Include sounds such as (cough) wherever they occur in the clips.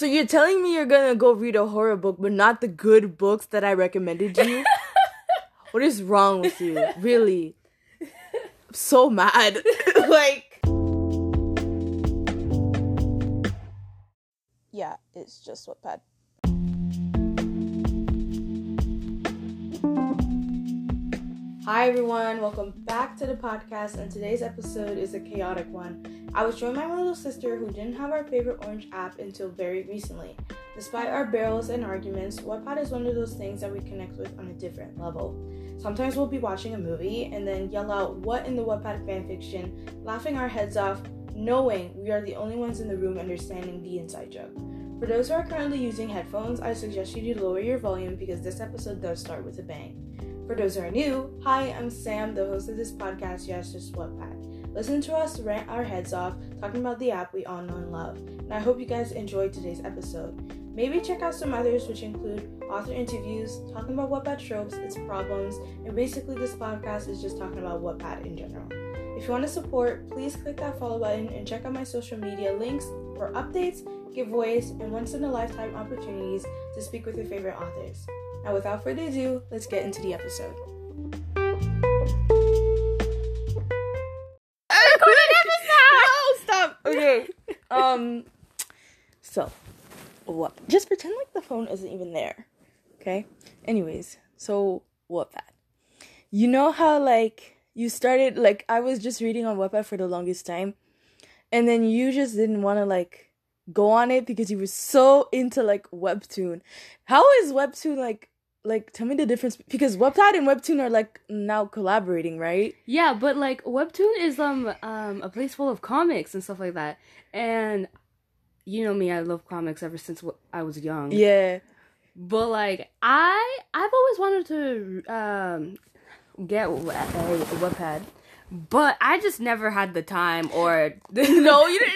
So you're telling me you're gonna go read a horror book, but not the good books that I recommended you? (laughs) what is wrong with you? Really? I'm so mad. (laughs) like Yeah, it's just Wattpad. Hi everyone, welcome back to the podcast. And today's episode is a chaotic one. I was joined by my little sister who didn't have our favorite orange app until very recently. Despite our barrels and arguments, Wattpad is one of those things that we connect with on a different level. Sometimes we'll be watching a movie and then yell out what in the Wattpad fanfiction, laughing our heads off, knowing we are the only ones in the room understanding the inside joke. For those who are currently using headphones, I suggest you to lower your volume because this episode does start with a bang. For those who are new, hi, I'm Sam, the host of this podcast, Yes, Just Wattpad. Listen to us rant our heads off, talking about the app we all know and love. And I hope you guys enjoyed today's episode. Maybe check out some others, which include author interviews, talking about Wattpad tropes, its problems, and basically this podcast is just talking about Wattpad in general. If you want to support, please click that follow button and check out my social media links for updates, giveaways, and once in a lifetime opportunities to speak with your favorite authors. Now, without further ado, let's get into the episode. Um. So, what? Just pretend like the phone isn't even there. Okay. Anyways, so Wattpad. You know how like you started like I was just reading on Wattpad for the longest time, and then you just didn't want to like go on it because you were so into like webtoon. How is webtoon like like tell me the difference because webtoon and webtoon are like now collaborating right? Yeah but like webtoon is um um a place full of comics and stuff like that. And you know me i love comics ever since i was young. Yeah. But like i i've always wanted to um get a, a webpad but I just never had the time or (laughs) no, you didn't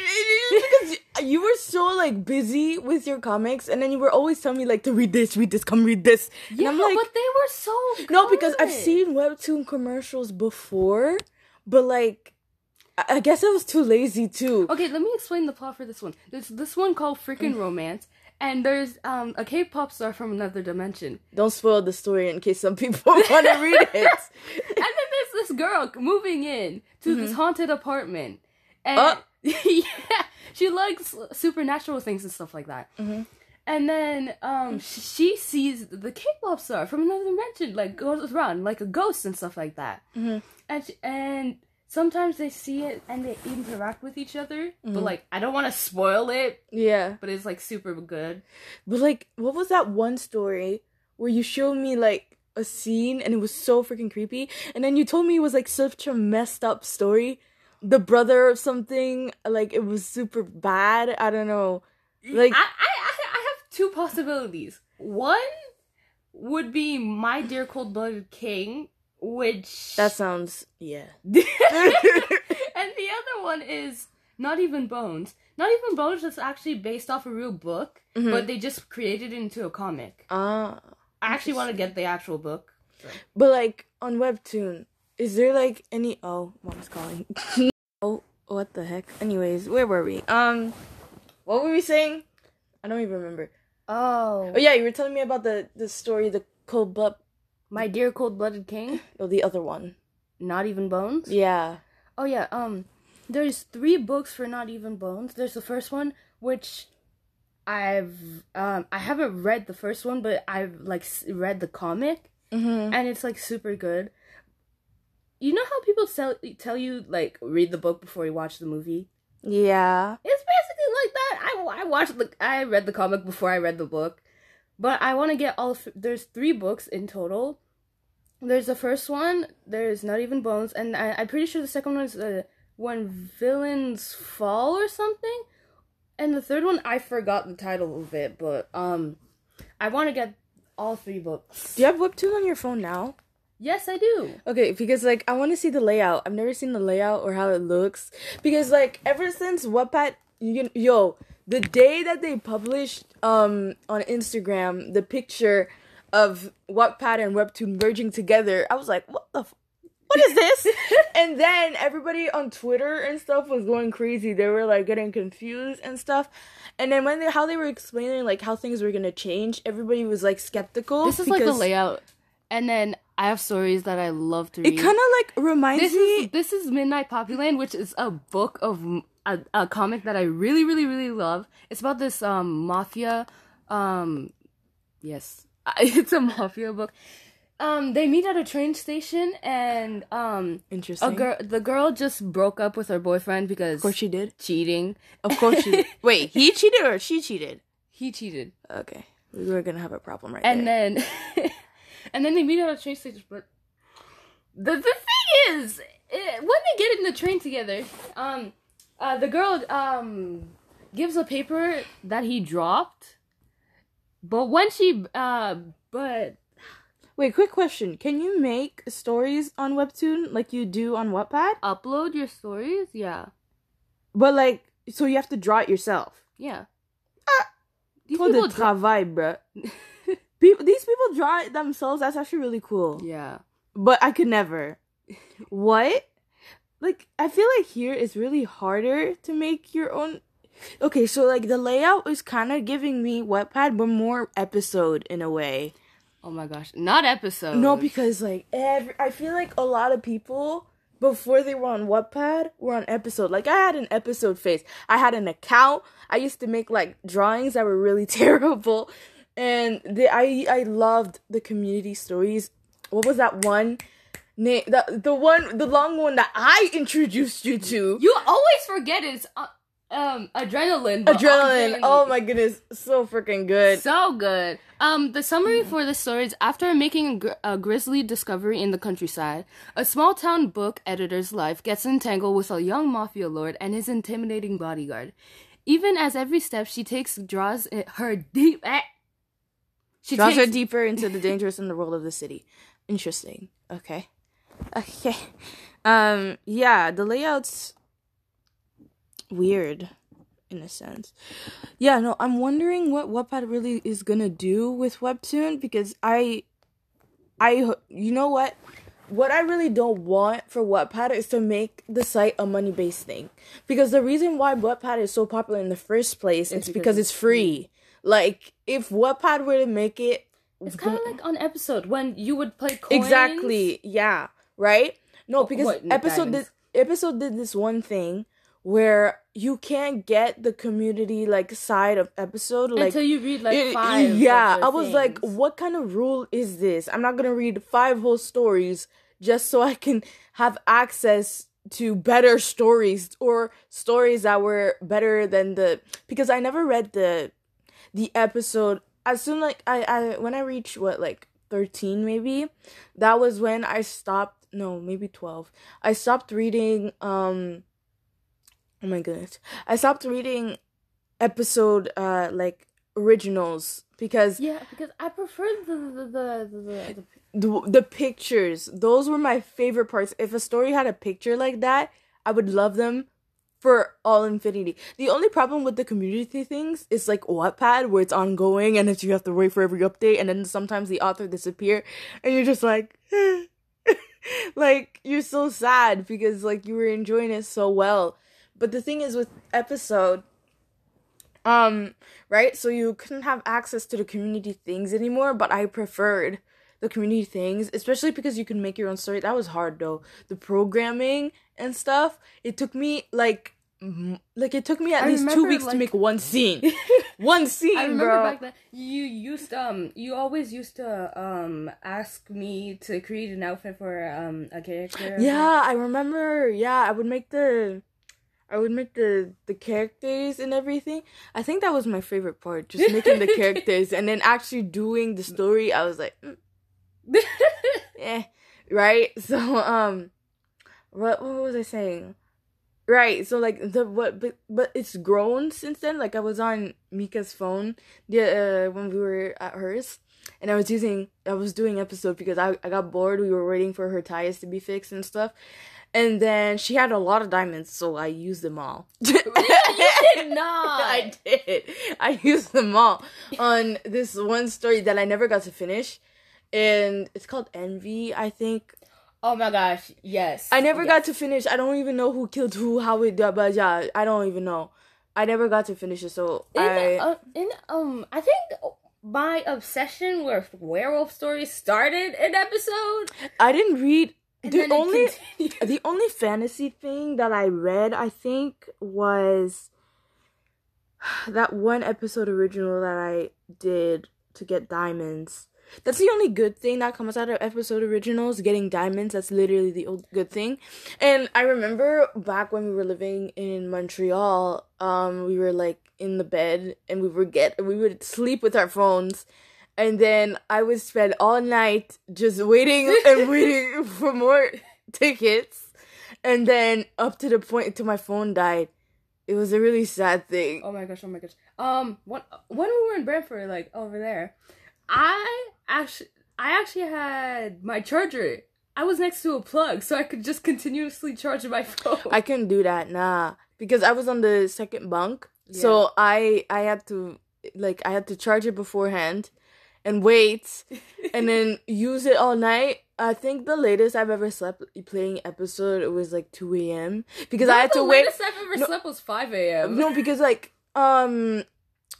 because (laughs) you were so like busy with your comics, and then you were always telling me like to read this, read this, come read this. Yeah, and I'm like, but they were so good. no because I've seen webtoon commercials before, but like I guess I was too lazy too. Okay, let me explain the plot for this one. There's this one called Freaking Romance, and there's um a K-pop star from another dimension. Don't spoil the story in case some people (laughs) want to read it. (laughs) and then there's this girl moving in to mm-hmm. this haunted apartment, and uh. (laughs) yeah, she likes supernatural things and stuff like that. Mm-hmm. And then um she sees the K-pop star from another dimension, like goes around like a ghost and stuff like that. Mm-hmm. And she, and sometimes they see it and they interact with each other mm-hmm. but like i don't want to spoil it yeah. but it's like super good. But like what was that one story where you showed me like a scene and it was so freaking creepy and then you told me it was like such a messed up story? The brother of something like it was super bad? I don't know. Like i i, I have two possibilities. One would be my dear cold-blooded king which that sounds yeah. (laughs) and the other one is not even bones. Not even bones is actually based off a real book, mm-hmm. but they just created it into a comic. Ah, I actually want to get the actual book. So. But like on Webtoon, is there like any? Oh, mom's calling. (laughs) oh, what the heck? Anyways, where were we? Um, what were we saying? I don't even remember. Oh. Oh yeah, you were telling me about the the story, the cold blood my Dear Cold Blooded King? (laughs) Oh, the other one. Not Even Bones? Yeah. Oh, yeah. Um, there's three books for Not Even Bones. There's the first one, which I've, um, I haven't read the first one, but I've, like, read the comic. Mm-hmm. And it's, like, super good. You know how people tell, tell you, like, read the book before you watch the movie? Yeah. It's basically like that. I, I watched the, I read the comic before I read the book. But I want to get all, there's three books in total there's the first one. There's not even bones, and I, am pretty sure the second one is uh, when villains fall or something. And the third one, I forgot the title of it, but um, I want to get all three books. Do you have Webtoon on your phone now? Yes, I do. Okay, because like I want to see the layout. I've never seen the layout or how it looks. Because like ever since Wattpad, you yo, the day that they published um on Instagram the picture of Wattpad and Webtoon merging together, I was like, what the, f- what is this? (laughs) and then everybody on Twitter and stuff was going crazy. They were like getting confused and stuff. And then when they how they were explaining like how things were gonna change, everybody was like skeptical. This is like the layout, and then I have stories that I love to read. It kind of like reminds this me. is this is Midnight Poppyland, which is a book of a, a comic that I really, really, really love. It's about this um mafia. Um, yes, (laughs) it's a mafia book. Um, they meet at a train station, and um, Interesting. a girl, the girl just broke up with her boyfriend because Of course she did. cheating. Of course she did. (laughs) Wait, he cheated or she cheated? He cheated, Okay, we were gonna have a problem right and there. then, (laughs) and then they meet at a train station. But the the thing is, eh, when they get in the train together, um, uh, the girl um gives a paper that he dropped, but when she uh, but Wait, quick question: Can you make stories on Webtoon like you do on Wattpad? upload your stories, yeah, But like, so you have to draw it yourself. yeah. Ah, These Trop de people dra- travail, bruh. (laughs) People, these people draw it themselves. That's actually really cool. yeah. But I could never. (laughs) what? Like, I feel like here it's really harder to make your own. Okay, so like the layout is kind of giving me Wattpad, but more episode in a way. Oh my gosh, not episode. No, because like every, I feel like a lot of people before they were on Wattpad were on episode. Like I had an episode phase. I had an account. I used to make like drawings that were really (laughs) terrible, and the I I loved the community stories. What was that one? Name the the one the long one that I (laughs) introduced you to. You always forget it's uh, um adrenaline. Adrenaline. Oh my goodness, so freaking good. So good. Um, the summary for the story is after making a, gr- a grisly discovery in the countryside, a small town book editor's life gets entangled with a young mafia lord and his intimidating bodyguard. Even as every step she takes draws it- her deep. Eh, she Draws her deeper (laughs) into the dangerous in the world of the city. Interesting. Okay. Okay. Um yeah, the layout's weird in a sense. Yeah, no, I'm wondering what Wattpad really is going to do with Webtoon because I I you know what? What I really don't want for Wattpad is to make the site a money-based thing. Because the reason why Wattpad is so popular in the first place is because because it's free. Like if Wattpad were to make it It's kind of like on episode when you would play coins. Exactly. Yeah. Right. No, because what, episode did episode did this one thing where you can't get the community like side of episode like until you read like it- five. yeah i was like what kind of rule is this? I'm not gonna read five whole stories just so i can have access to better stories or stories that were better than the because i never read the the episode. As soon like i i when i reached what like 13 maybe that was when i stopped no maybe 12 i stopped reading um oh my goodness. I stopped reading episode uh like originals because yeah, because I prefer the the the the, the, the the, pictures. Those were my favorite parts. If a story had a picture like that i would love them for all infinity. The only problem with the community things is like wattpad where it's ongoing and it's you have to wait for every update and then sometimes the author disappear and you're just like (laughs) like you're so sad because like you were enjoying it so well but the thing is with episode um right? So you couldn't have access to the community things anymore but i preferred the community things especially because you can make your own story. That was hard though. The programming and stuff it took me like m- like it took me at I least two weeks to make one scene. (laughs) One scene I remember bro. back then you used um you always used to um ask me to create an outfit for um a character. Yeah, I remember. Yeah, I would make the I would make the the characters and everything. I think that was my favorite part, just making the characters and then actually doing the story. I was like, mm, (laughs) eh, right? So um what what was I saying? Right, so like the what but but it's grown since then. Like I was on Mika's phone the uh, when we were at hers and I was using I was doing episode because I I got bored. We were waiting for her tires to be fixed and stuff. And then she had a lot of diamonds, so I used them all. you did (laughs) not. I did. I used them all on this one story that I never got to finish. And it's called Envy, I think. Oh my gosh, yes. I never yes. got to finish. I don't even know who killed who, how it, but yeah, I don't even know. I never got to finish it, so in, I. uh, in um I think my obsession with werewolf stories started an episode. I didn't read And the only the only fantasy thing that I read. I think was that one episode original that I did to get diamonds. That's the only good thing that comes out of episode originals, getting diamonds. That's literally the old good thing. And I remember back when we were living in Montreal, um, we were like in the bed and we would get we would sleep with our phones. And then I would spend all night just waiting and (laughs) waiting for more tickets. And then up to the point until my phone died. It was a really sad thing. Oh my gosh, oh my gosh. Um when when we were in Brantford, like over there, I actually I actually had my charger. I was next to a plug, so I could just continuously charge my phone. I couldn't do that, nah. Because I was on the second bunk. So I I had to like I had to charge it beforehand and wait and then use it all night. I think the latest I've ever slept playing episode it was like two AM. Because I had to wait. the latest I've ever No. slept was five a.m. No, because like um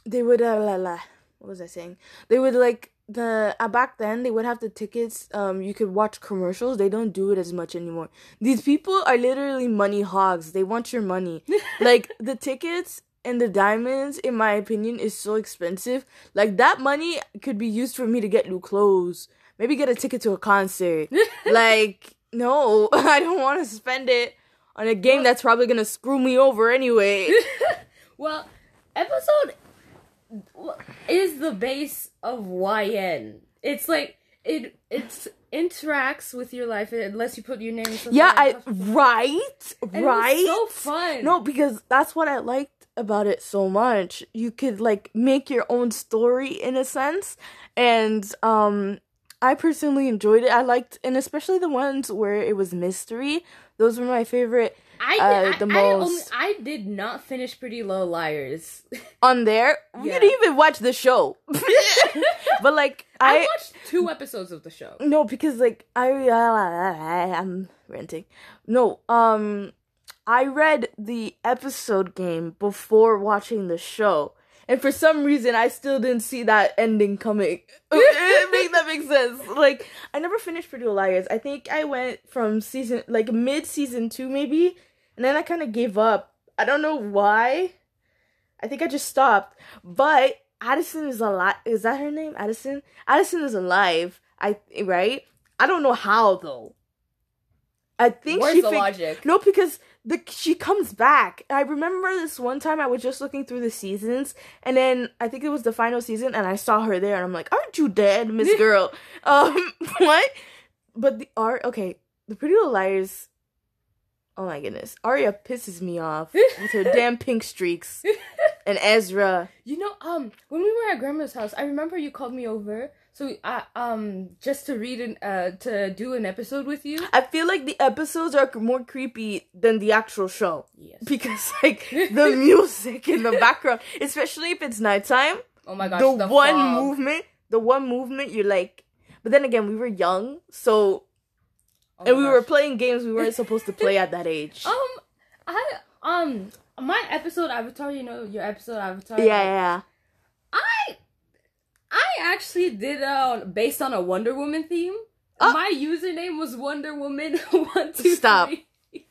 they would uh, la, la, what was I saying? They would like the uh, back then they would have the tickets um you could watch commercials they don't do it as much anymore these people are literally money hogs they want your money (laughs) like the tickets and the diamonds in my opinion is so expensive like that money could be used for me to get new clothes maybe get a ticket to a concert (laughs) like no (laughs) i don't want to spend it on a game that's probably gonna screw me over anyway (laughs) well, episode is the base of YN. It's like it it's interacts with your life unless you put your name. yeah i right and right so fun. No, because that's what I liked about it so much. You could like make your own story in a sense, and um, I personally enjoyed it. I liked, and especially the ones where it was mystery. Those were my favorite I uh, did, the I, I, only, most. I did not finish Pretty Little Liars. (laughs) on there. We Yeah. didn't even watch the show, (laughs) (laughs) but like I, I, watched two episodes of the show. no because like I uh, I'm ranting. No, um, I read the episode game before watching the show. And for some reason, I still didn't see that ending coming. (laughs) it make that make sense. Like, I never finished Pretty Little Liars. I think I went from season, like mid season two, maybe, and then I kind of gave up. I don't know why. I think I just stopped. But Addison is alive. Is that her name? Addison. Addison is alive. I right. I don't know how though. I think Where's she the fig- logic? no, because the she comes back. I remember this one time I was just looking through the seasons, and then I think it was the final season, and I saw her there, and I'm like, "Aren't you dead, Miss (laughs) Girl?" um, (laughs) what? But the art, okay, the Pretty Little Liars. Oh my goodness, Aria pisses me off with her (laughs) damn pink streaks, and Ezra. You know, um, when we were at grandma's house, I remember you called me over. So, uh, um, just to read an, uh, to do an episode with you. I feel like the episodes are more creepy than the actual show Yes. (laughs) because, like, the (laughs) music in the background, especially if it's nighttime. Oh my gosh, the, the, one fog. movement, the one movement, you're like. But then again, we were young, so Oh and we were playing games we weren't supposed to (laughs) play at that age. Um, I um my episode Avatar. You know your episode Avatar. yeah, yeah. I actually did uh based on a Wonder Woman theme. Oh. My username was Wonder Woman (laughs) one two Stop. three. (laughs)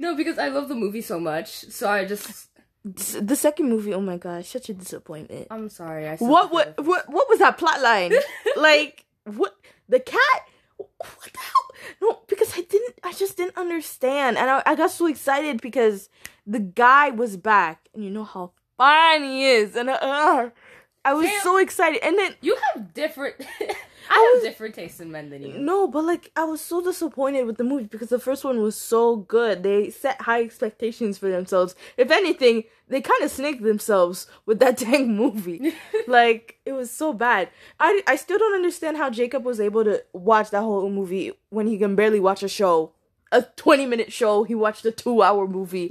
No, because I love the movie so much, so I just The second movie, oh my gosh, such a disappointment. I'm sorry. I What what what what was that plot line? (laughs) like what the cat? What the hell? No, because I didn't. I just didn't understand, and I, I got so excited because the guy was back, and you know how fine he is, and uh, I was Damn. so excited, and then You have different. (laughs) I, I have was- different tastes in men than you. No, but like I was so disappointed with the movie because the first one was so good. They set high expectations for themselves. If anything, they kind of snaked themselves with that (laughs) dang movie. (laughs) like it was so bad. I I still don't understand how Jacob was able to watch that whole movie when he can barely watch a show. A 20 minute show, he watched a 2 hour movie.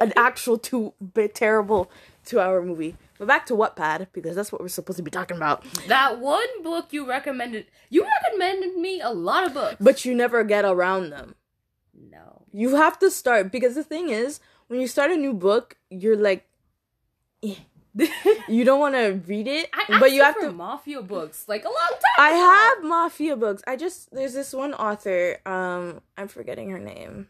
An actual 2 bit terrible 2 hour movie. But back to Wattpad because that's what we're supposed to be talking about. That one book you recommended. You recommended me a lot of books. But you never get around them. no. You have to start because the thing is, when you start a new book, you're like, eh. (laughs) you don't want to read it, I but you have to. mafia books like a long time. I ago. have mafia books. I just there's this one author. Um, I'm forgetting her name.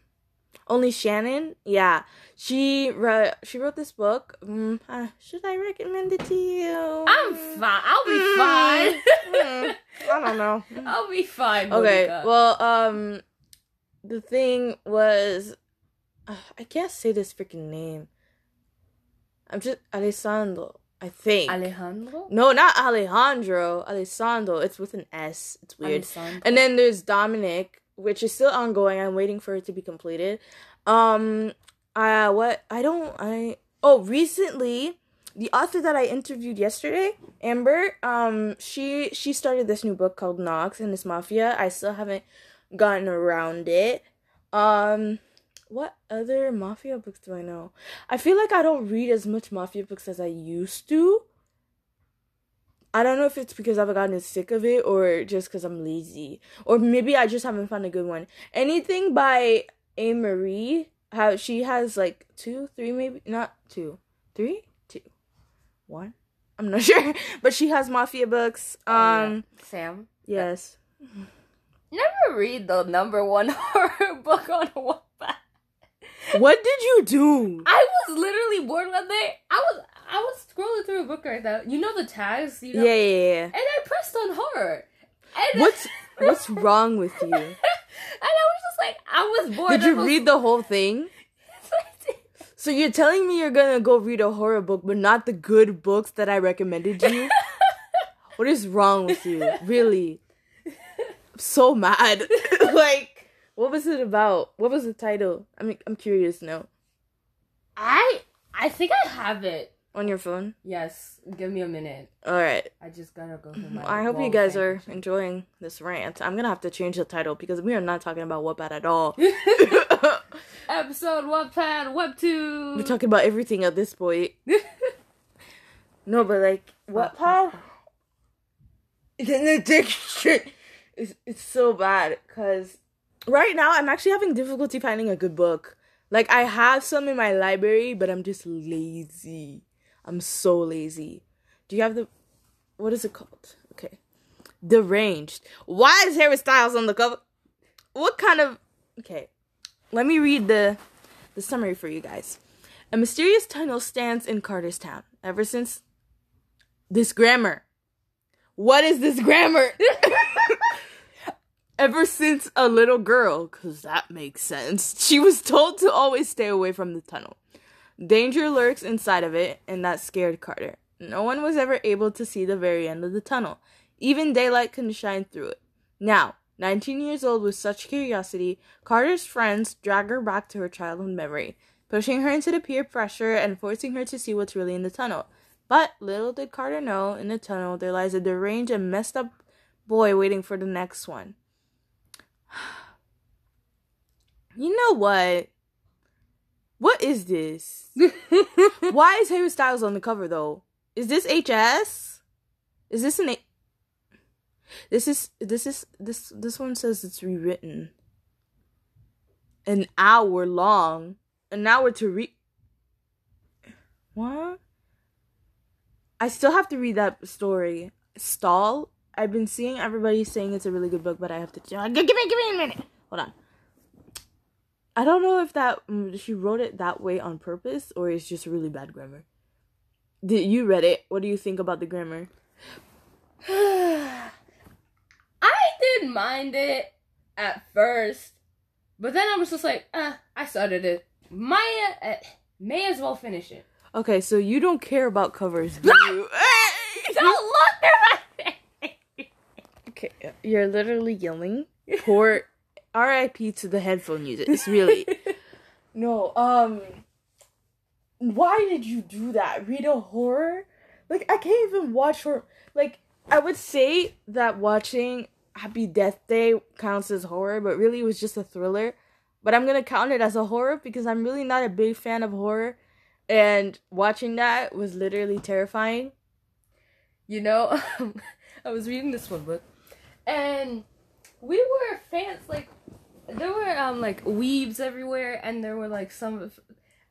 Only Shannon. Yeah, she wrote. She wrote this book. Mm, uh, should I recommend it to you? I'm fine. I'll be Mm, fine. (laughs) mm, I don't know. (laughs) I'll be fine. Okay. Monica. Well, um, the thing was, uh, I can't say this freaking name. I'm just Alessandro. I think. Alejandro. no, not Alejandro. Alessandro. It's with an S. It's weird. Alessandro. And then there's Dominic, which is still ongoing. I'm waiting for it to be completed. Um, uh, what I don't I oh recently the author that I interviewed yesterday, Amber, um, she she started this new book called Knox and this Mafia. I still haven't gotten around it. Um, what other mafia books do I know? I feel like I don't read as much mafia books as I used to. I don't know if it's because I've gotten sick of it or just because I'm lazy. Or maybe I just haven't found a good one. Anything by A. Marie, how she has like two, three, maybe not two, three, two, one. I'm not (laughs) sure, but she has mafia books. Oh, yeah. Um, Sam. yes. Never read the number one (laughs) horror book on Wattpad. What did you do? I was literally bored one day. I was I was scrolling through a book right now. You know the tags, you know, Yeah, yeah, yeah. and I pressed on horror. And (laughs) What's what's wrong with you? (laughs) and I was just like, I was bored. Did you read the whole thing? (laughs) So you're telling me you're gonna go read a horror book, but not the good books that I recommended you? what is wrong with you? Really? I'm so mad. like, what was it about? What was the title? I mean, I'm curious now. I I think I have it. On your phone? Yes, give me a minute. All right. I just gotta go through my. I hope you guys are enjoying this rant. I'm gonna have to change the title because we are not talking about Wattpad at all. (laughs) (laughs) Episode Wattpad Webtoon. We're talking about everything at this point. (laughs) No, but like Wattpad, it's an addiction. It's it's so bad because right now I'm actually having difficulty finding a good book. Like I have some in my library, but I'm just lazy. I'm so lazy. Do you have the what is it called? Okay, deranged. Why is Harry Styles on the cover? What kind of okay? Let me read the the summary for you guys. A mysterious tunnel stands in Carterstown. Ever since this grammar. What is this grammar? (laughs) Ever since a little girl, because that makes sense, she was told to always stay away from the tunnel. Danger lurks inside of it, and that scared Carter. No one was ever able to see the very end of the tunnel. Even daylight couldn't shine through it. Now, 19 years old with such curiosity, Carter's friends drag her back to her childhood memory, pushing her into the peer pressure and forcing her to see what's really in the tunnel. But little did Carter know, in the tunnel there lies a deranged and messed up boy waiting for the next one. (sighs) You know what? What is this? (laughs) Why is Harry Styles on the cover though? Is this HS? Is this an A- This is this is this this one says it's rewritten. An hour long. An hour to read. What? I still have to read that story. Stall. I've been seeing everybody saying it's a really good book, but I have to. Give me, give me a minute. Hold on. I don't know if that mm, she wrote it that way on purpose or it's just really bad grammar. Did you read it? What do you think about the grammar? (sighs) I didn't mind it at first, but then I was just like, uh, I started it. Maya uh, may as well finish it. Okay, so you don't care about covers, do you? Don't look at my face. okay, you're literally yelling. Poor R.I.P. to the headphone users. It's (laughs) really. No, um why did you do that? Read a horror? Like I can't even watch horror. Like I would say that watching Happy Death Day counts as horror, but really it was just a thriller. But I'm gonna count it as a horror because I'm really not a big fan of horror. and watching that was literally terrifying. You know, (laughs) I was reading this one book, and we were fans. Like, there were um like weaves everywhere, and there were like some. Of,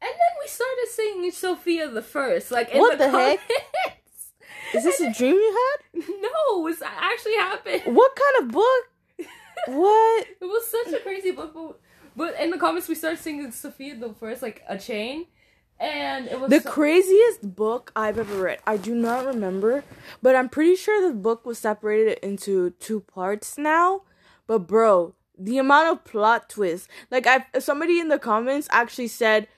and then we started singing Sofia the First. Like, in What the, the heck? Is this a dream you had? (laughs) No, it's actually happened. What kind of book? What? (laughs) It was such a crazy book, but, but in the comments we started singing Sofia the First, like a chain, and it was The so- craziest book I've ever read. I do not remember, but I'm pretty sure the book was separated into two parts now. But bro, the amount of plot twists. Like I somebody in the comments actually said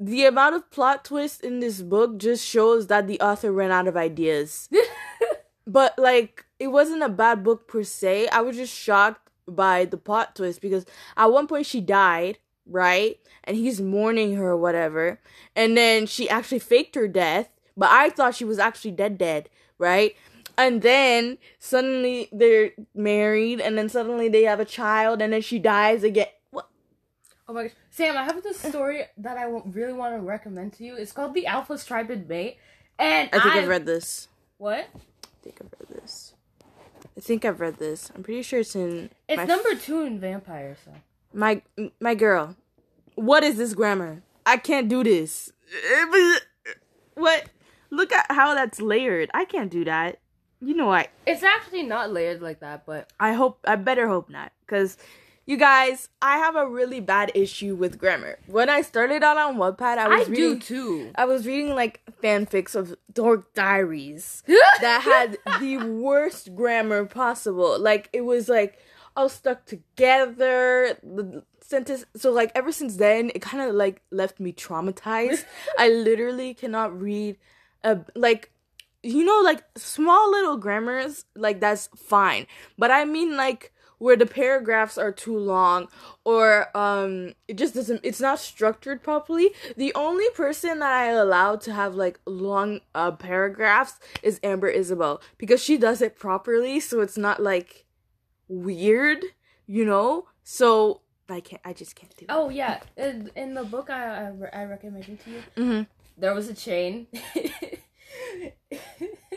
the amount of plot twists in this book just shows that the author ran out of ideas. (laughs) but like it wasn't a bad book per se. I was just shocked by the plot twist because at one point she died, right? And he's mourning her or whatever. And then she actually faked her death, but I thought she was actually dead dead, right? And then suddenly they're married and then suddenly they have a child and then she dies again. What? Oh my gosh, Sam! I have this story that I really want to recommend to you. It's called The Alpha Striped Mate, and I think I I've read this. what? I think I've read this. I think I've read this. I'm pretty sure it's in It's number two in Vampire. So my my girl. What is this grammar? I can't do this. (laughs) What? Look at how that's layered. I can't do that. You know what? it's actually not layered like that, but I hope I better hope not cuz you guys, I have a really bad issue with grammar. When I started out on Wattpad, I I, was do reading too. I was reading like fanfics of Dork Diaries (laughs) that had the worst grammar possible. Like it was like all stuck together. The sentence. So like ever since then, it kind of like left me traumatized. (laughs) I literally cannot read. A, like you know like small little grammars like that's fine. But i mean like where the paragraphs are too long or um it just doesn't it's not structured properly. The only person that i allow to have like long uh paragraphs is amber isabel because she does it properly so it's not like weird you know? So i can't i just can't do it. Oh yeah, in, in the book I I, re- I recommended to you, Mhm. there was a chain. (laughs)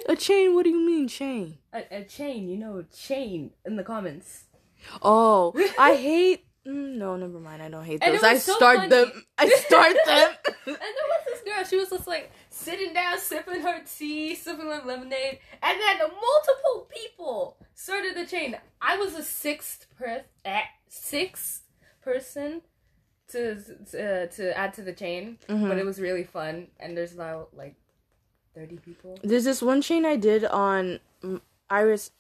a chain what do you mean chain a, a chain, you know, chain in the comments. Oh, (laughs) I hate. mm, No, never mind. I don't hate those. I so start funny. them. I start (laughs) them. And there was this girl, she was just like sitting down, sipping her tea, sipping her lemonade, and then multiple people started the chain. I was the sixth per eh, sixth person to to, to add to the chain, Mm-hmm. but it was really fun. And there's now like thirty people. There's this one chain I did on Iris,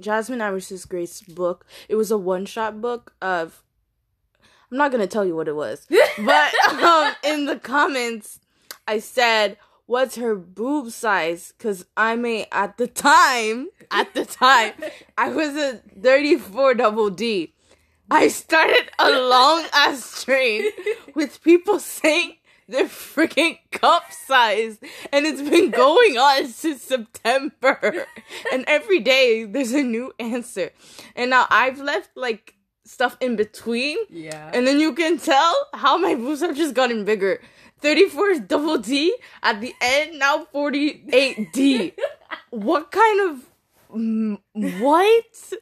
Jasmine Iris's Grace book. It was a one shot book of. I'm not gonna tell you what it was, (laughs) but um, in the comments, I said, "What's her boob size?" Because I'm a at the time, at the time, I was a 34 double D. I started a long ass train with people saying their freaking cup size, and it's been (laughs) going on since September. And every day there's a new answer, and now I've left like stuff in between, Yeah. and then you can tell how my boobs have just gotten bigger. 34 is double D at the end, now 48D. (laughs) what kind of what?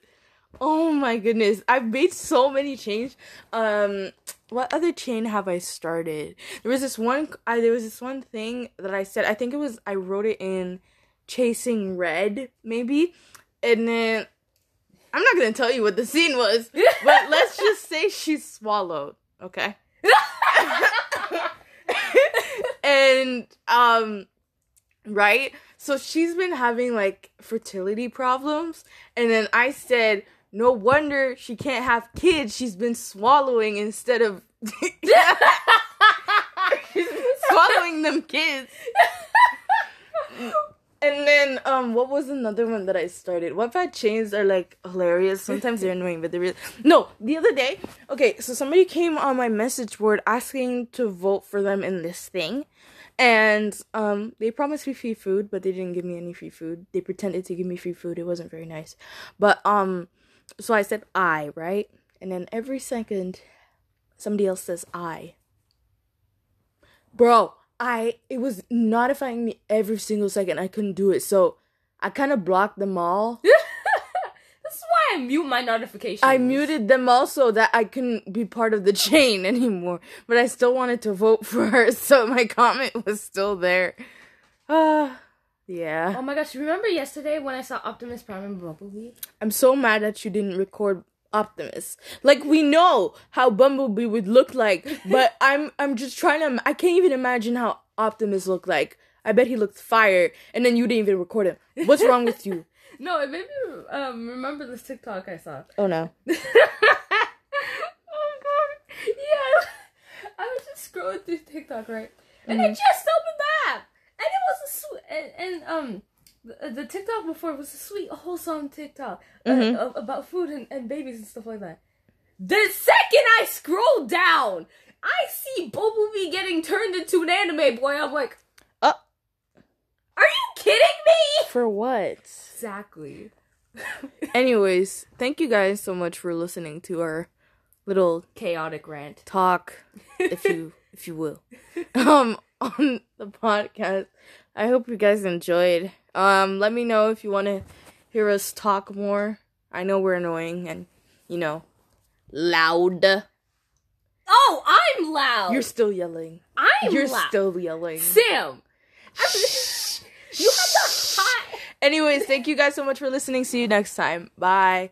Oh my goodness. I've made so many change. Um what other chain have I started? There was this one I there was this one thing that I said. I think it was I wrote it in Chasing Red maybe. And then I'm not going to tell you what the scene was, but (laughs) let's just say she swallowed, okay? (laughs) and um right so she's been having like fertility problems and then i said no wonder she can't have kids. She's been swallowing instead of (laughs) swallowing them kids. And then um what was another one that i started? What bad chains are like hilarious? Sometimes they're annoying but they're really no the other day okay so somebody came on my message board asking to vote for them in this thing. And um they promised me free food but they didn't give me any free food. They pretended to give me free food. It wasn't very nice. But um so i said i right and then every second somebody else says i bro I it was notifying me every single second. I couldn't do it, so I kind of blocked them all. (laughs) That's why I mute my notifications. I muted them all so that I couldn't be part of the chain (laughs) anymore. But I still wanted to vote (laughs) for her, so my comment was still there. Uh, (sighs) yeah. Oh my gosh! Remember yesterday when I saw Optimus Prime and Bumblebee? I'm so mad that you didn't record Optimus. Like we know how Bumblebee would look like, (laughs) but I'm I'm just trying to. I can't even imagine how Optimus looked like. I bet he looked fire, and then you didn't even record him. What's wrong with you? (laughs) No, it made me um, remember this TikTok I saw. Oh no. (laughs) oh god. Yeah. I was just scrolling through TikTok, right? And I just opened the app. And it was a sweet and, and um the, the TikTok before was a sweet wholesome TikTok uh, Mhm. a- about food and, and babies and stuff like that. The second I scroll down, I see Bumblebee getting turned into an anime boy. I'm like, Uh. are you kidding me? For what? Exactly. (laughs) Anyways, thank you guys so much for listening to our little Chaotic rant. talk, if (laughs) you if you will, (laughs) um, on the podcast. I hope you guys enjoyed. Um, let me know if you want to hear us talk more. I know we're annoying and you know loud. Oh, I'm loud. You're still yelling. I'm You're loud. still yelling. Sam. (laughs) you have the hot. Anyways, thank you guys so much for listening. See you next time. Bye.